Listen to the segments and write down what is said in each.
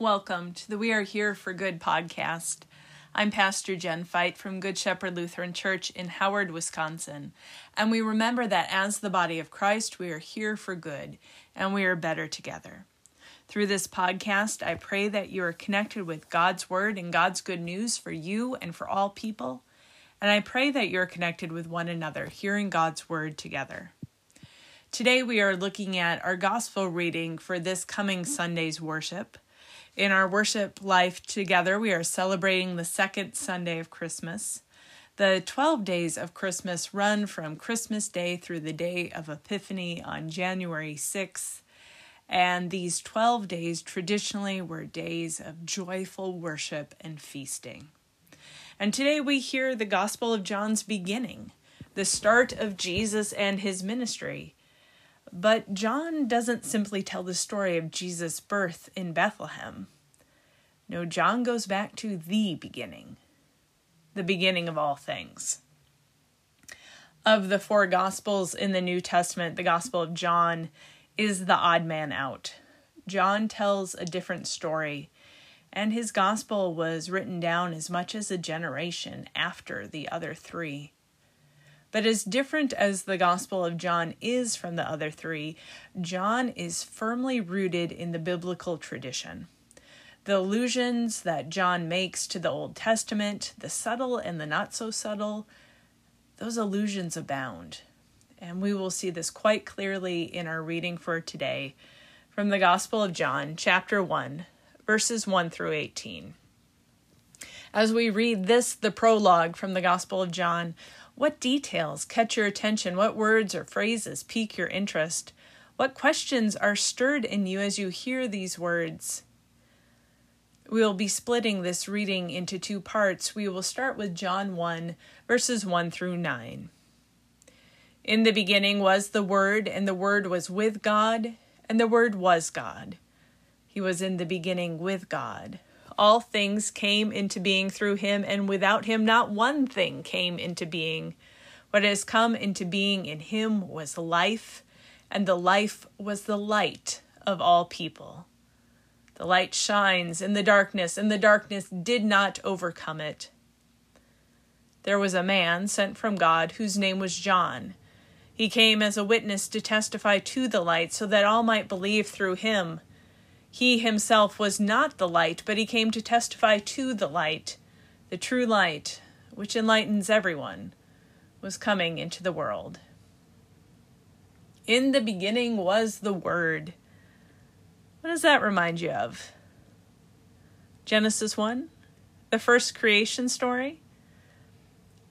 Welcome to the We Are Here for Good podcast. I'm Pastor Jen Fight from Good Shepherd Lutheran Church in Howard, Wisconsin. And we remember that as the body of Christ, we are here for good and we are better together. Through this podcast, I pray that you are connected with God's Word and God's good news for you and for all people. And I pray that you're connected with one another, hearing God's Word together. Today, we are looking at our gospel reading for this coming Sunday's worship. In our worship life together, we are celebrating the second Sunday of Christmas. The 12 days of Christmas run from Christmas Day through the day of Epiphany on January 6th. And these 12 days traditionally were days of joyful worship and feasting. And today we hear the Gospel of John's beginning, the start of Jesus and his ministry. But John doesn't simply tell the story of Jesus' birth in Bethlehem. No, John goes back to the beginning, the beginning of all things. Of the four Gospels in the New Testament, the Gospel of John is the odd man out. John tells a different story, and his Gospel was written down as much as a generation after the other three. But as different as the Gospel of John is from the other three, John is firmly rooted in the biblical tradition. The allusions that John makes to the Old Testament, the subtle and the not so subtle, those allusions abound. And we will see this quite clearly in our reading for today from the Gospel of John, chapter 1, verses 1 through 18. As we read this, the prologue from the Gospel of John, what details catch your attention? What words or phrases pique your interest? What questions are stirred in you as you hear these words? We will be splitting this reading into two parts. We will start with John 1, verses 1 through 9. In the beginning was the Word, and the Word was with God, and the Word was God. He was in the beginning with God all things came into being through him, and without him not one thing came into being. What has come into being in him was life, and the life was the light of all people. The light shines in the darkness, and the darkness did not overcome it. There was a man sent from God whose name was John. He came as a witness to testify to the light, so that all might believe through him. He himself was not the light, but he came to testify to the light. The true light, which enlightens everyone, was coming into the world. In the beginning was the Word. What does that remind you of? Genesis 1? The first creation story?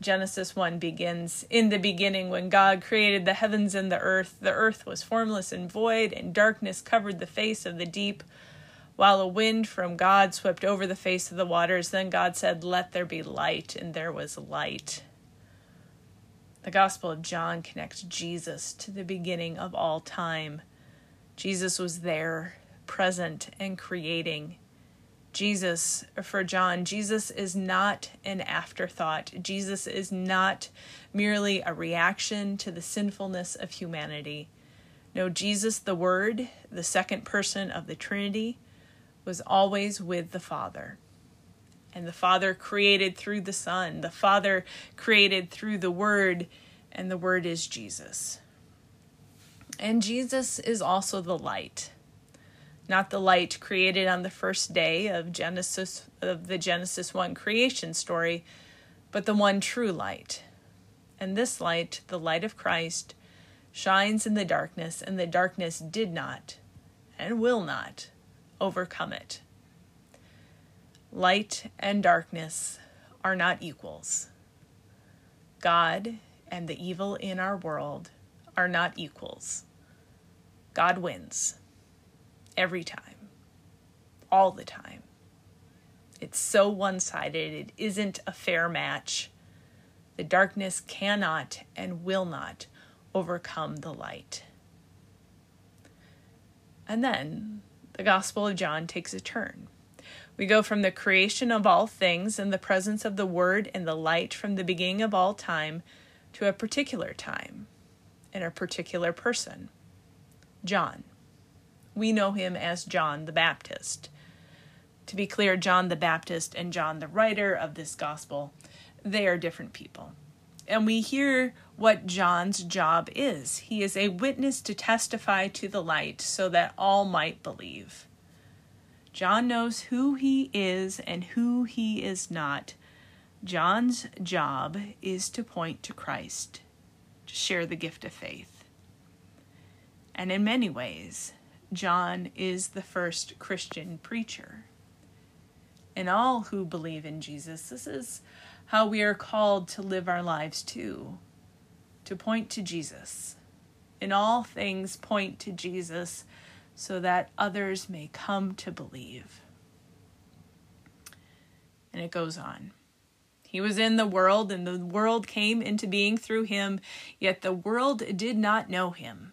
Genesis 1 begins In the beginning, when God created the heavens and the earth, the earth was formless and void, and darkness covered the face of the deep, while a wind from God swept over the face of the waters. Then God said, Let there be light, and there was light. The Gospel of John connects Jesus to the beginning of all time. Jesus was there, present, and creating. Jesus, for John, Jesus is not an afterthought. Jesus is not merely a reaction to the sinfulness of humanity. No, Jesus, the Word, the second person of the Trinity, was always with the Father. And the Father created through the Son, the Father created through the Word, and the Word is Jesus. And Jesus is also the light not the light created on the first day of Genesis of the Genesis 1 creation story, but the one true light. And this light, the light of Christ, shines in the darkness, and the darkness did not and will not overcome it. Light and darkness are not equals. God and the evil in our world are not equals. God wins every time, all the time. It's so one sided, it isn't a fair match. The darkness cannot and will not overcome the light. And then the Gospel of John takes a turn. We go from the creation of all things and the presence of the Word and the light from the beginning of all time to a particular time and a particular person John. We know him as John the Baptist. To be clear, John the Baptist and John the writer of this gospel, they are different people. And we hear what John's job is. He is a witness to testify to the light so that all might believe. John knows who he is and who he is not. John's job is to point to Christ, to share the gift of faith. And in many ways, John is the first Christian preacher. And all who believe in Jesus, this is how we are called to live our lives too to point to Jesus. In all things, point to Jesus so that others may come to believe. And it goes on. He was in the world, and the world came into being through him, yet the world did not know him.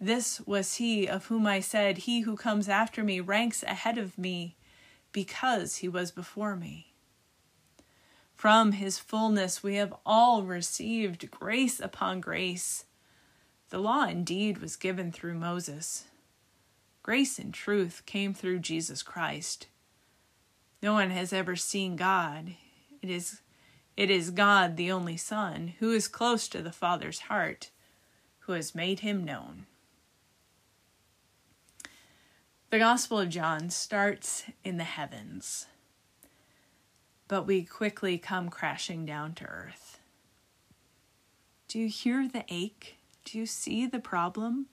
this was he of whom I said, He who comes after me ranks ahead of me, because he was before me. From his fullness we have all received grace upon grace. The law indeed was given through Moses. Grace and truth came through Jesus Christ. No one has ever seen God. It is it is God, the only Son, who is close to the Father's heart, who has made him known. The Gospel of John starts in the heavens, but we quickly come crashing down to earth. Do you hear the ache? Do you see the problem?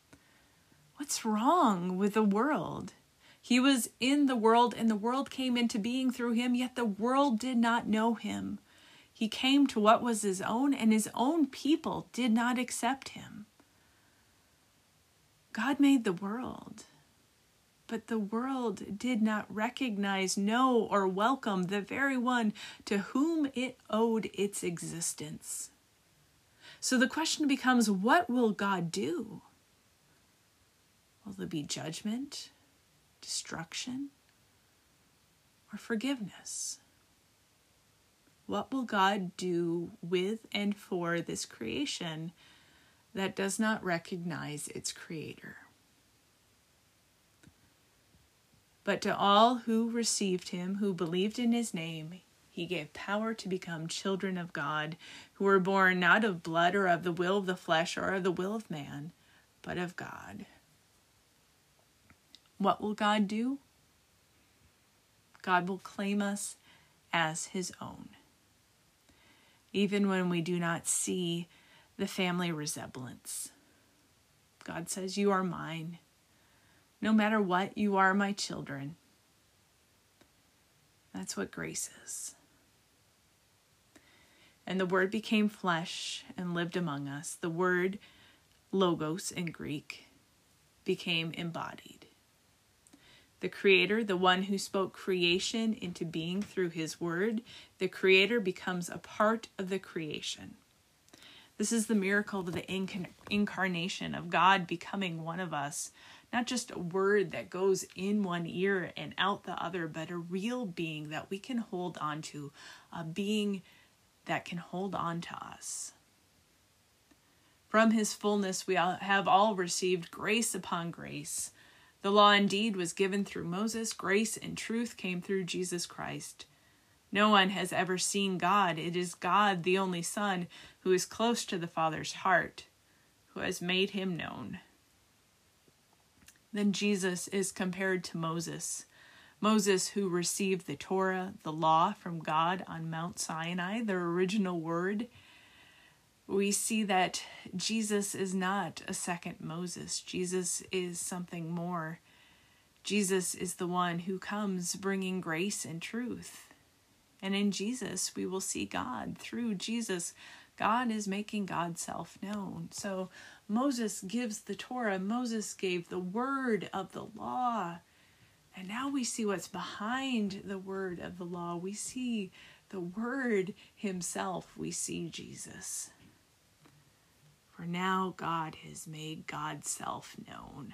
What's wrong with the world? He was in the world, and the world came into being through him, yet the world did not know him. He came to what was his own, and his own people did not accept him. God made the world but the world did not recognize, know, or welcome the very one to whom it owed its existence. So the question becomes what will God do? Will there be judgment, destruction, or forgiveness? What will God do with and for this creation that does not recognize its creator? But to all who received him, who believed in his name, he gave power to become children of God, who were born not of blood or of the will of the flesh or of the will of man, but of God. What will God do? God will claim us as his own. Even when we do not see the family resemblance, God says, You are mine. No matter what, you are my children. That's what grace is. And the Word became flesh and lived among us. The word logos in Greek became embodied. The Creator, the one who spoke creation into being through His Word, the Creator becomes a part of the creation. This is the miracle of the incarnation of God becoming one of us, not just a word that goes in one ear and out the other, but a real being that we can hold on to, a being that can hold on to us. From his fullness, we have all received grace upon grace. The law indeed was given through Moses, grace and truth came through Jesus Christ. No one has ever seen God. It is God, the only Son, who is close to the Father's heart, who has made him known. Then Jesus is compared to Moses. Moses, who received the Torah, the law from God on Mount Sinai, the original word. We see that Jesus is not a second Moses. Jesus is something more. Jesus is the one who comes bringing grace and truth. And in Jesus, we will see God. Through Jesus, God is making God's self known. So Moses gives the Torah, Moses gave the word of the law. And now we see what's behind the word of the law. We see the word himself. We see Jesus. For now God has made God's self known.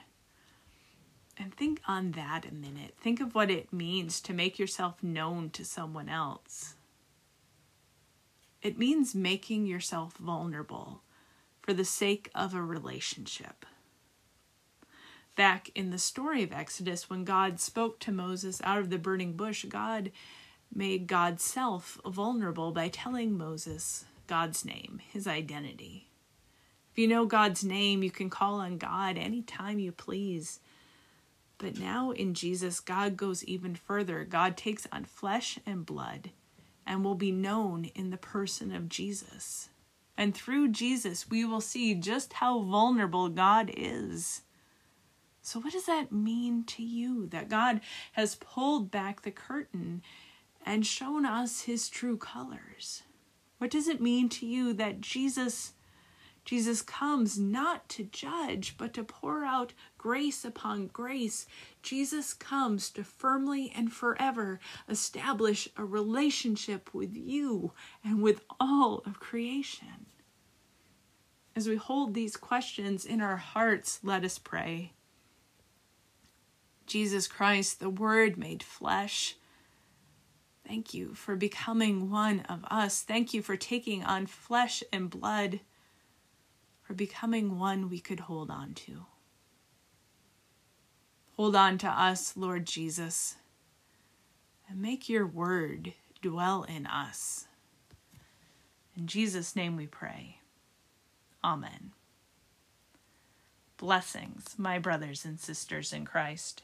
And think on that a minute. Think of what it means to make yourself known to someone else. It means making yourself vulnerable for the sake of a relationship. Back in the story of Exodus, when God spoke to Moses out of the burning bush, God made God's self vulnerable by telling Moses God's name, his identity. If you know God's name, you can call on God anytime you please. But now in Jesus, God goes even further. God takes on flesh and blood and will be known in the person of Jesus. And through Jesus, we will see just how vulnerable God is. So, what does that mean to you? That God has pulled back the curtain and shown us his true colors? What does it mean to you that Jesus Jesus comes not to judge, but to pour out grace upon grace. Jesus comes to firmly and forever establish a relationship with you and with all of creation. As we hold these questions in our hearts, let us pray. Jesus Christ, the Word made flesh, thank you for becoming one of us. Thank you for taking on flesh and blood for becoming one we could hold on to. Hold on to us, Lord Jesus, and make your word dwell in us. In Jesus' name we pray. Amen. Blessings, my brothers and sisters in Christ.